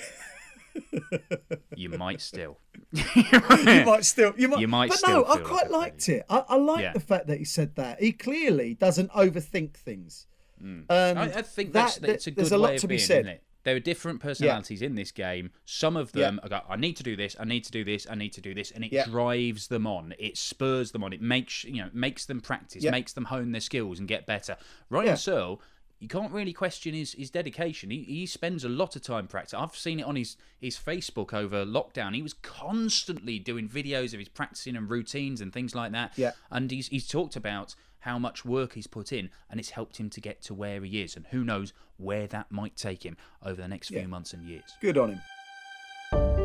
you might still. you might still you might, You might but still no i quite like liked it i, I like Yeah. the fact that he said that he clearly doesn't overthink things and I, I think that's that- it's a good there's a lot way of to be being, said it? There are different personalities in this game. Some of them Yeah. are go, I need to do this, I need to do this, I need to do this, and it Yeah. drives them on. It spurs them on. It makes you know makes them practice, Yeah. makes them hone their skills and get better. Ryan Yeah. Searle, you can't really question his, his dedication. He, he spends a lot of time practicing. I've seen it on his, his Facebook over lockdown. He was constantly doing videos of his practicing and routines and things like that. Yeah. And he's he's talked about how much work he's put in and it's helped him to get to where he is and who knows where that might take him over the next few months and years. good on him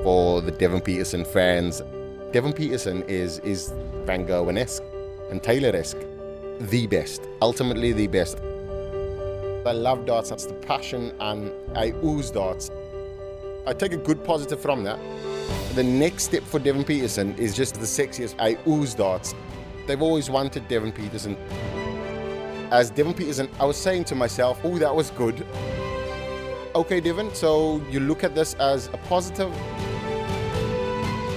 for the Devon Petersen fans. Devon Petersen is is Van Gerwen-esque and Taylor-esque, the best, ultimately the best. I love darts. That's the passion, and I ooze darts. I take a good positive from that. The next step for Devon Petersen is just the sexiest. I ooze darts. They've always wanted Devon Petersen. As Devon Petersen, I was saying to myself, "Oh, that was good." Okay, Devon. So you look at this as a positive.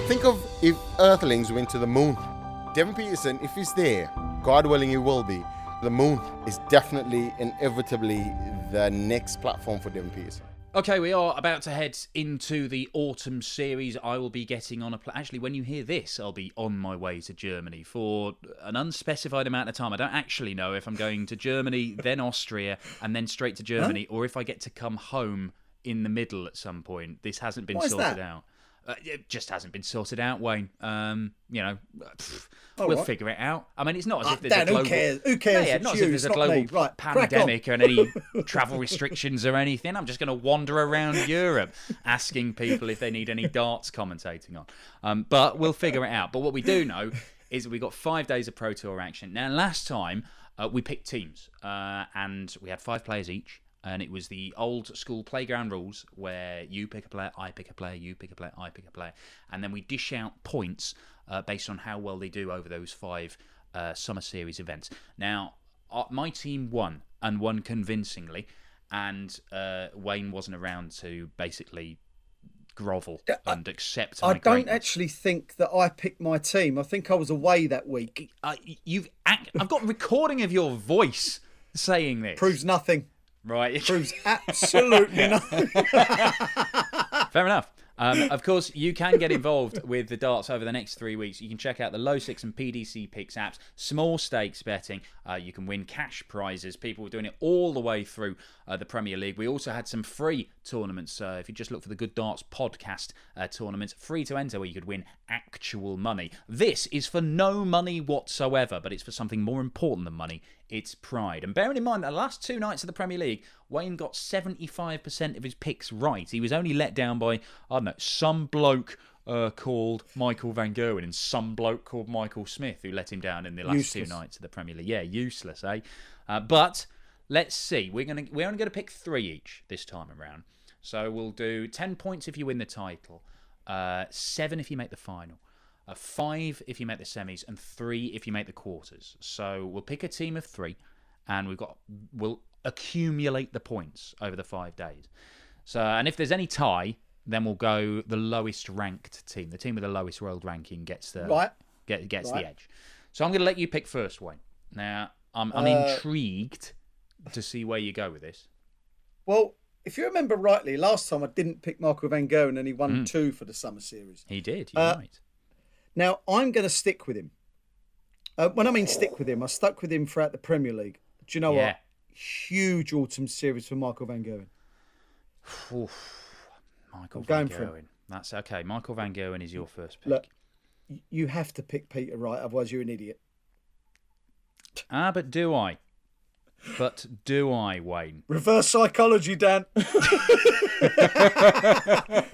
Think of if Earthlings went to the moon. Devon Petersen, if he's there, God willing, he will be. The moon is definitely, inevitably, the next platform for Devon Petersen. Okay, we are about to head into the autumn series. I will be getting on a pl- actually when you hear this, I'll be on my way to Germany for an unspecified amount of time. I don't actually know if I'm going to Germany, then Austria, and then straight to Germany, or if I get to come home in the middle at some point. This hasn't been Why sorted that? out. Uh, it just hasn't been sorted out, Wayne. Um, you know, pff, we'll right. figure it out. I mean, it's not as if there's Dan, a who global. cares? Who cares? Yeah, yeah, It's not as if there's a global. Right, pandemic or any travel restrictions or anything. I'm just going to wander around Europe asking people if they need any darts commentating on. Um, but we'll figure it out. But what we do know is that we got five days of Pro Tour action. Now, last time uh, we picked teams uh, and we had five players each. And it was the old school playground rules where you pick a player, I pick a player, you pick a player, I pick a player. And then we dish out points uh, based on how well they do over those five uh, summer series events. Now, uh, my team won and won convincingly, and uh, Wayne wasn't around to basically grovel and accept. I don't greatness. actually think that I picked my team. I think I was away that week. You've. Act- I've got recording of your voice saying this. Proves nothing. Right. It proves absolutely nothing. Fair enough. Um, of course, you can get involved with the darts over the next three weeks. You can check out the Low6 and PDC Picks apps, small stakes betting. Uh, you can win cash prizes. People were doing it all the way through uh, the Premier League. We also had some free tournaments. Uh, if you just look for the Good Darts podcast uh, tournaments, free to enter, where you could win actual money. This is for no money whatsoever, but it's for something more important than money. It's pride. And bearing in mind, the last two nights of the Premier League, Wayne got 75% of his picks right. He was only let down by, I don't know, some bloke uh, called Michael Van Gerwen and some bloke called Michael Smith who let him down in the last Useless. two nights of the Premier League. Yeah, useless, eh? Uh, but let's see. We're gonna we're only gonna pick three each this time around. So we'll do ten points if you win the title, uh, seven if you make the final, uh, five if you make the semis, and three if you make the quarters. So we'll pick a team of three, and we've got we'll accumulate the points over the five days. So and if there's any tie, then we'll go the lowest ranked team. The team with the lowest world ranking gets the Right. get, gets Right. the edge. So I'm going to let you pick first, Wayne. Now I'm I'm Uh, intrigued to see where you go with this. Well, if you remember rightly, last time I didn't pick Michael Van Gogh and he won two for the summer series. He did. You're Uh, right. Now I'm going to stick with him. Uh, when I mean stick with him, I stuck with him throughout the Premier League. Do you know Yeah. what? Huge autumn series for Michael Van. Oof. Michael I'm Van. Gerwen. That's okay. Michael Van Gerwen is your first pick. Look, you have to pick Peter Wright, otherwise you're an idiot. Ah, but do I? But do I, Wayne? Reverse psychology, Dan.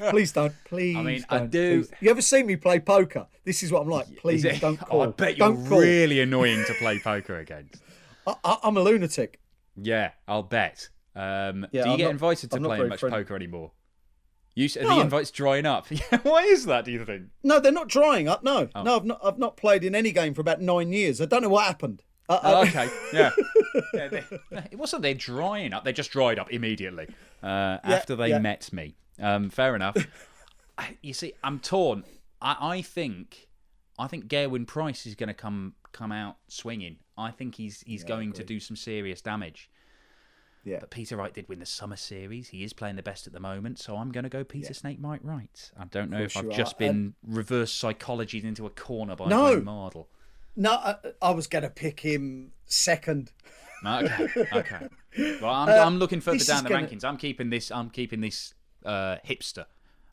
please don't. Please. I mean, I don't, do- please. You ever seen me play poker? This is what I'm like. Please don't Oh, call. I bet you're don't call. really annoying to play poker against. I, I, I'm a lunatic. Yeah, I'll bet. Um, Yeah, do you I'm get not- invited to I'm play much friendly. poker anymore? You s the invites drying up. Yeah, why is that? Do you think? No, they're not drying up. No, Oh. no, I've not. I've not played in any game for about nine years. I don't know what happened. Oh, okay, yeah. yeah they, it wasn't they're drying up; they just dried up immediately uh, after they yeah. met me. Um, fair enough. I- you see, I'm torn. I, I think, I think Gerwyn Price is going to come come out swinging. I think he's he's going to do some serious damage. Yeah. But Peter Wright did win the summer series. He is playing the best at the moment, so I'm going to go Peter Snakebite Wright. I don't know if I've just are, been reverse psychologied into a corner by No. Wayne Mardle. No, I, I was going to pick him second. Okay, okay. Well, I'm, Uh, I'm looking further down the gonna- rankings. I'm keeping this. I'm keeping this uh, hipster.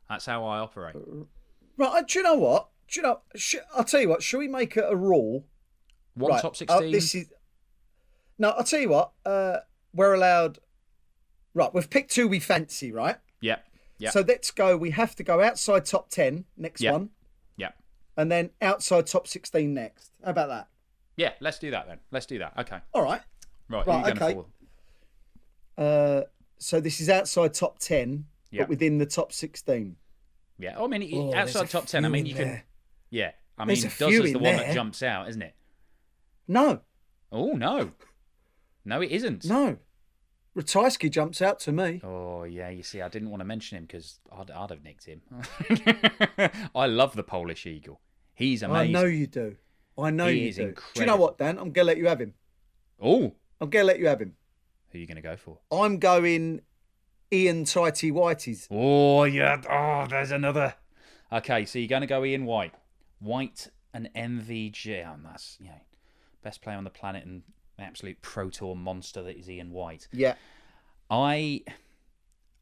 That's how I operate. Right. uh, Do you know what? Do you know? Sh- I'll tell you what. Should we make it a rule? One right. top uh, sixteen. this is. No, I'll tell you what. Uh, we're allowed. Right, we've picked two we fancy, right? Yep. Yep. So let's go. We have to go outside top ten next Yeah. one, yep. And then outside top sixteen next. How about that? Yeah. Let's do that then. Let's do that. Okay. All right. Right. Right, who are you going okay. Uh, so this is outside top ten, Yeah. but within the top sixteen. Yeah. Oh, I mean, Oh, outside top ten. I mean, in you can. Yeah. I mean, There's a does is the in one that jumps out, isn't it? No, Oh no. No, it isn't. no. Ratajski jumps out to me. Oh yeah, you see, I didn't want to mention him because I'd, I'd have nicked him. I love the Polish Eagle. He's amazing. I know you do. I know He you is do. Do you know what, Dan? I'm gonna let you have him. Oh, I'm gonna let you have him. who are you going to go for? I'm going Ian Tighty Whitey's. Oh yeah. Oh, there's another. Okay, so you're going to go Ian White, White and MVG. Oh, that's you know, best player on the planet and absolute pro tour monster that is Ian White. Yeah. I,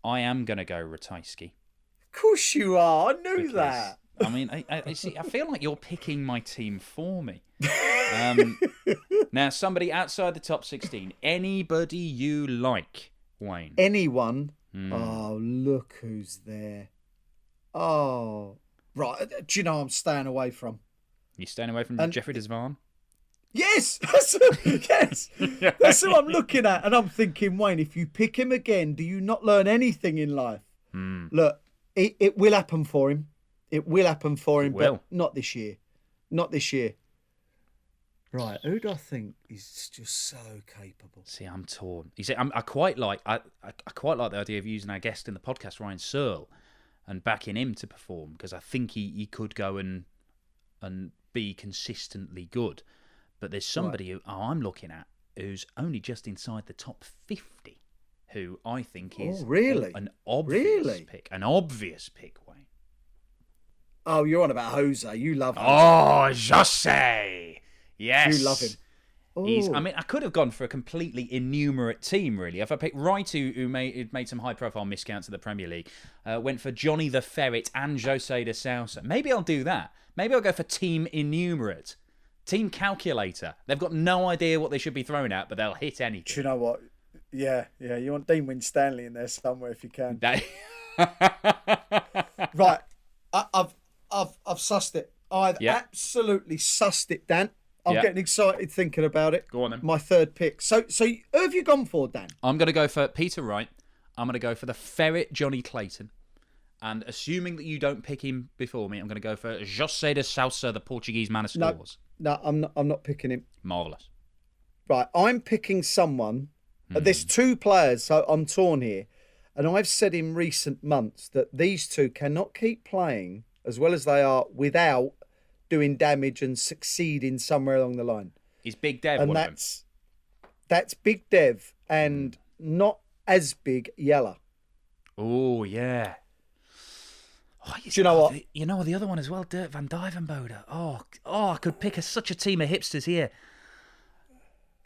I am going to go Ratajski. Of course you are. I knew that. I mean, I, I, I see. I feel like you're picking my team for me. Um, now, somebody outside the top 16, anybody you like, Wayne. Anyone. Hmm. Oh, look who's there. Oh. Right. Do you know I'm staying away from? You staying away from And- Jeffrey de Zwaan? Yes, that's yes, that's who I'm looking at, and I'm thinking, Wayne, if you pick him again, do you not learn anything in life? Hmm. Look, it, it will happen for him. It will happen for him, but not this year. Not this year. Right, who do I think is just so capable? See, I'm torn. You see, I'm, I quite like I, I, I quite like the idea of using our guest in the podcast, Ryan Searle, and backing him to perform because I think he, he could go and and be consistently good. But there's somebody who oh, I'm looking at who's only just inside the top 50, who I think oh, is Oh, really? an obvious Really? pick, an obvious pick. Oh, you're on about Jose. You love him. Oh, Jose. Yes. You love him. He's, I mean, I could have gone for a completely innumerate team, really. If I picked Wright, who made, made some high profile miscounts in the Premier League, uh, went for Johnny the Ferret and Jose de Sousa. Maybe I'll do that. Maybe I'll go for team innumerate. Team calculator. They've got no idea what they should be thrown at, but they'll hit Do anything. you know what? Yeah, yeah. You want Dean Winstanley in there somewhere if you can. Right, I, I've, I've, I've sussed it. I've Yeah. absolutely sussed it, Dan. I'm Yeah. getting excited thinking about it. Go on then. My third pick. So, so who have you gone for, Dan? I'm going to go for Peter Wright. I'm going to go for the Ferret Johnny Clayton. And assuming that you don't pick him before me, I'm going to go for Jose de Sousa, the Portuguese man of No. scores. No, I'm not. I'm not picking him. Marvellous. Right, I'm picking someone. Hmm. There's two players, so I'm torn here. And I've said in recent months that these two cannot keep playing as well as they are without doing damage and succeeding somewhere along the line. Is Big Dev and one of them? that's that's Big Dev and not as big Yella. Oh yeah. Oh, Do you know oh, what? the- you know the other one as well, Dirk van Duijvenbode. Oh, oh, I could pick a, such a team of hipsters here.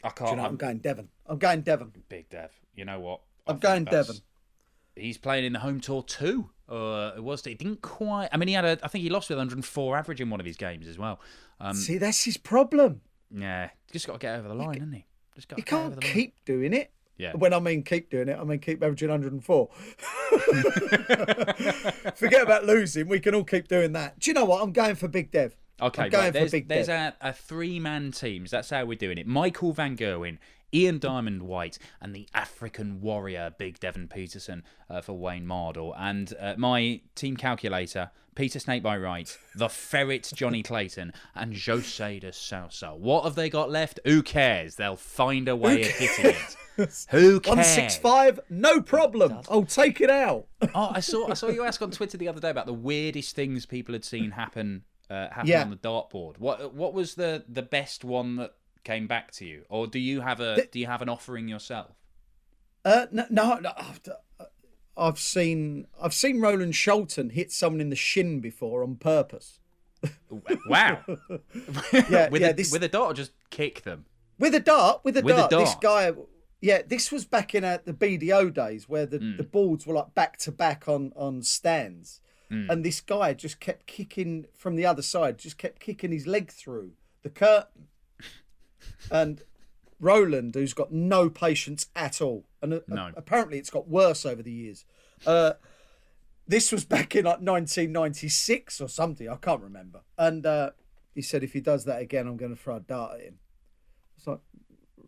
I can't. you know, I'm I'm going Devon. I'm going Devon. Big Dev. You know what? I I'm going Devon. He's playing in the home tour too. Uh, it was. It didn't quite. I mean, he had a. I think he lost with 104 average in one of his games as well. Um, See, that's his problem. yeah, just got to get over the line, hasn't he? Just got. He to get over can't line. keep doing it. Yeah. When I mean keep doing it, I mean keep averaging 104. Forget about losing. We can all keep doing that. Do you know what? I'm going for Big Dev. Okay, I'm going right, for there's, Big there's Dev. a, a three-man teams. That's how we're doing it. Michael Van Gerwen, Ian Diamond White, and the African warrior Big Devon Petersen uh, for Wayne Mardle. And uh, my team calculator, Peter Snakebite Wright, the Ferret Johnny Clayton, and Jose de Sousa. What have they got left? Who cares? They'll find a way of hitting it. Who cares? 165, no problem. I'll take it out. Oh, I saw I saw you ask on Twitter the other day about the weirdest things people had seen happen uh, happen Yeah. on the dartboard. What what was the the best one that came back to you, or do you have a do you have an offering yourself? Uh, no, no, no, I've seen I've seen Roland Scholten hit someone in the shin before on purpose. Wow, Yeah, with yeah. a, This with a dart, or just kick them. with a dart, with a With a dart. This guy, yeah, this was back in uh, the BDO days where the, Hmm. the boards were like back to back on on stands, Hmm. and this guy just kept kicking from the other side, just kept kicking his leg through the curtain, and Roland, who's got no patience at all, and uh, No. apparently it's got worse over the years. Uh, this was back in like 1996 or something. I can't remember. And uh, he said, if he does that again, I'm going to throw a dart at him. It's like,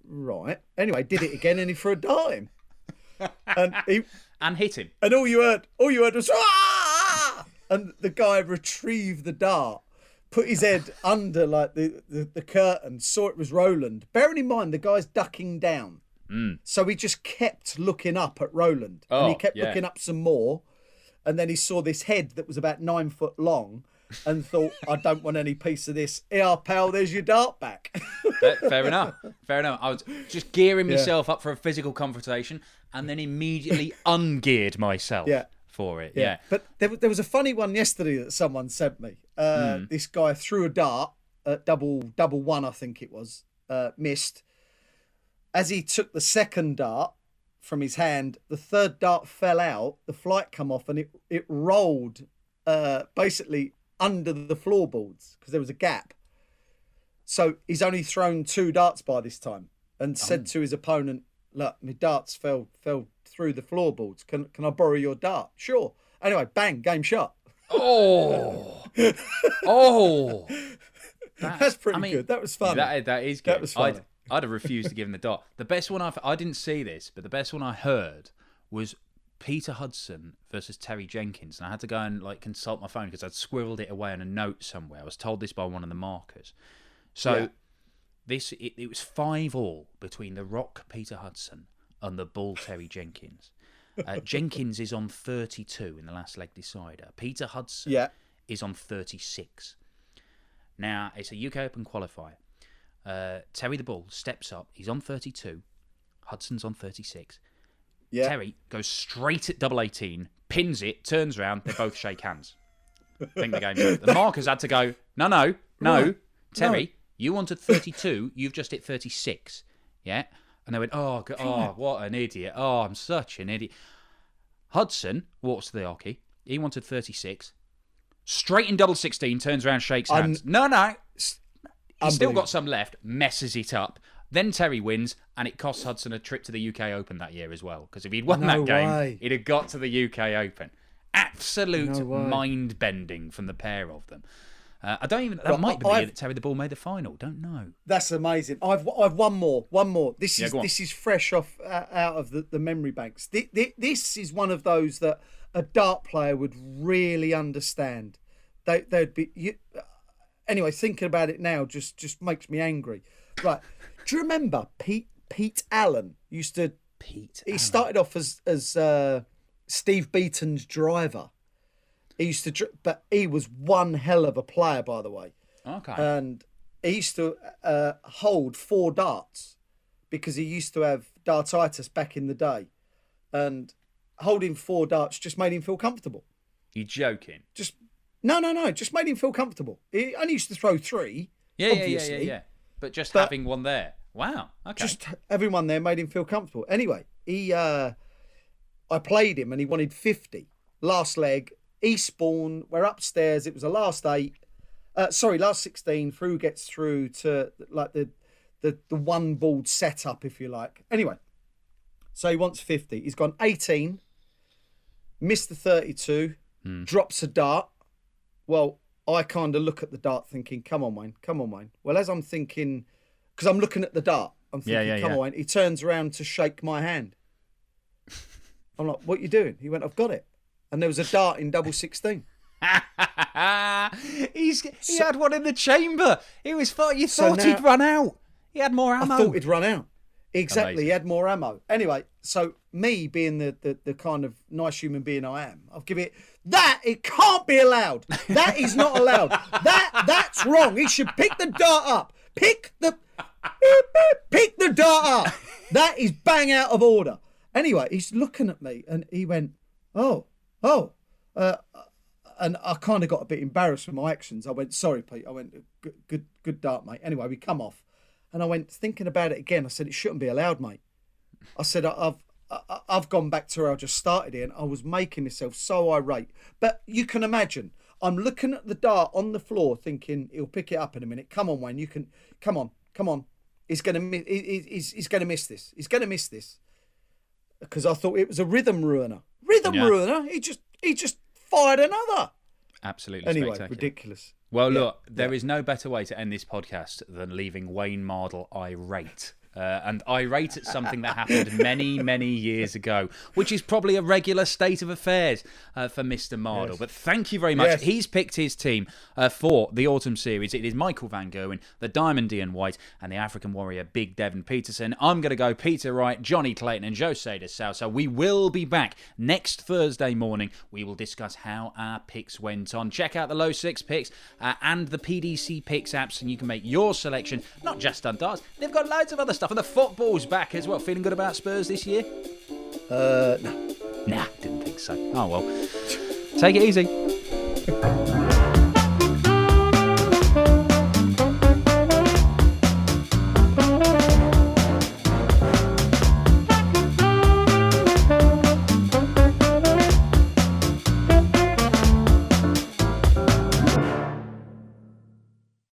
right. Anyway, did it again, and he threw a dart at him. And he, and hit him. and all you heard, all you heard was, ah! and the guy retrieved the dart, put his head under like the, the, the curtain, saw it was Roland. Bearing in mind, the guy's ducking down. Mm. So he just kept looking up at Roland. and he Oh, kept yeah. looking up some more. And then he saw this head that was about nine foot long and thought, I don't want any piece of this. Yeah, pal, there's your dart back. Fair, enough. Fair enough. I was just gearing myself up for a physical confrontation, and then immediately ungeared myself Yeah. for it. Yeah. But there, there was a funny one yesterday that someone sent me. Uh, Hmm. This guy threw a dart at double double one, I think it was, uh, missed. As he took the second dart from his hand, the third dart fell out. The flight come off, and it it rolled uh, basically under the floorboards because there was a gap. So he's only thrown two darts by this time, and said to his opponent, "Look, my darts fell fell through the floorboards. Can can I borrow your dart?" Sure. Anyway, bang, game shot. Oh, oh, That's pretty I mean, good. That was fun. That, that is good. That was funny. I'd, I'd have refused to give him the dot. The best one I've, I didn't see this, but the best one I heard was Peter Hudson versus Terry Jenkins, and I had to go and like consult my phone because I'd squirreled it away on a note somewhere. I was told this by one of the markers. So Yeah. this it, it was five all between the Rock Peter Hudson and the Bull Terry Jenkins. Uh, Jenkins is on 32 in the last leg decider. Peter Hudson Yeah. Is on 36. Now it's a UK Open qualifier. Uh, Terry the Bull steps up. He's on 32. Hudson's on 36. Yeah. Terry goes straight at double 18, pins it, turns around. They both shake hands. think the game's over. The markers had to go, no, no, no. No. Terry, No. you wanted 32. You've just hit 36. Yeah? And they went, oh, go- oh, what an idiot. Oh, I'm such an idiot. Hudson walks to the oche. He wanted 36. Straight in double 16, turns around, shakes Un- hands. no, no. He's still got some left, messes it up. Then Terry wins, and it costs Hudson a trip to the UK Open that year as well. Because if he'd won No that game, way. he'd have got to the UK Open. Absolute No mind bending from the pair of them. Uh, I don't even. That might be the I've- that Terry the Ball made the final. Don't know. That's amazing. I've I've one more, one more. This Yeah, is on. this is fresh off uh, out of the, the memory banks. Thi- thi- This is one of those that a dart player would really understand. They they'd be you, anyway. Thinking about it now just just makes me angry. Right? Do you remember Pete Pete Allen used to? Pete. He Allen. started off as as uh, Steve Beaton's driver. He used to, but he was one hell of a player, by the way Okay. and he used to uh, hold four darts because he used to have dartitis back in the day, and holding four darts just made him feel comfortable. you joking? Just no, no, no, just made him feel comfortable. He only used to throw three. Yeah, yeah, yeah, obviously. yeah, yeah. But just But- having one there. Wow. Okay. Just everyone there made him feel comfortable. Anyway, he, uh, I played him and he wanted fifty. Last leg, Eastbourne. We're upstairs. It was the last eight. Uh, sorry, last sixteen. Through gets through to like the the the one ball setup, if you like. Anyway, so he wants fifty. He's gone eighteen. Missed the thirty-two. Hmm. Drops a dart. Well, I kind of look at the dart, thinking, "Come on, Wayne. Come on, Wayne." Well, as I'm thinking, because I'm looking at the dart, I'm thinking, yeah, "Come yeah. on, Wayne." He turns around to shake my hand. I'm like, "What you doing?" He went, "I've got it." And there was a dart in double sixteen. He's he had one in the chamber. He was thought you So thought he'd run out. He had more ammo. I thought he'd run out. Exactly, Amazing. he had more ammo. Anyway, so me being the, the the kind of nice human being I am, I'll give it that. It can't be allowed. That is not allowed. that that's wrong. He should pick the dart up. Pick the pick the dart up. That is bang out of order. Anyway, he's looking at me and he went, "Oh, oh." Uh, and I kind of got a bit embarrassed with my actions. I went, "Sorry, Pete." I went, "Good, good, good dart, mate." Anyway, we come off, and I went thinking about it again. I said, "It shouldn't be allowed, mate." I said, "I've, I- I've gone back to where I just started here, and I was making myself so irate." But you can imagine, I'm looking at the dart on the floor, thinking he'll pick it up in a minute. Come on, Wayne, you can. Come on, come on. He's gonna, mi- he- he- he's, he's gonna miss this. He's gonna miss this because I thought it was a rhythm ruiner. Rhythm Yeah. ruiner. He just, he just fired another. Absolutely Anyway, ridiculous. Well, Yeah, look, there is no better way to end this podcast than leaving Wayne Mardle irate. Uh, and irate at something that happened many, many years ago, which is probably a regular state of affairs uh, for Mr. Mardle. But thank you very much. Yes. He's picked his team uh, for the autumn series. It is Michael Van Gerwen, the Diamond Ian White, and the African Warrior Big Devon Petersen. I'm going to go Peter Wright, Johnny Clayton, and Jose de Sousa. We will be back next Thursday morning. We will discuss how our picks went on. Check out the Low6 picks uh, and the PDC picks apps, and you can make your selection, not just on darts. They've got loads of other stuff, and the football's back as well. Feeling good about Spurs this year? Uh, no. Nah, didn't think so. Oh well. Take it easy.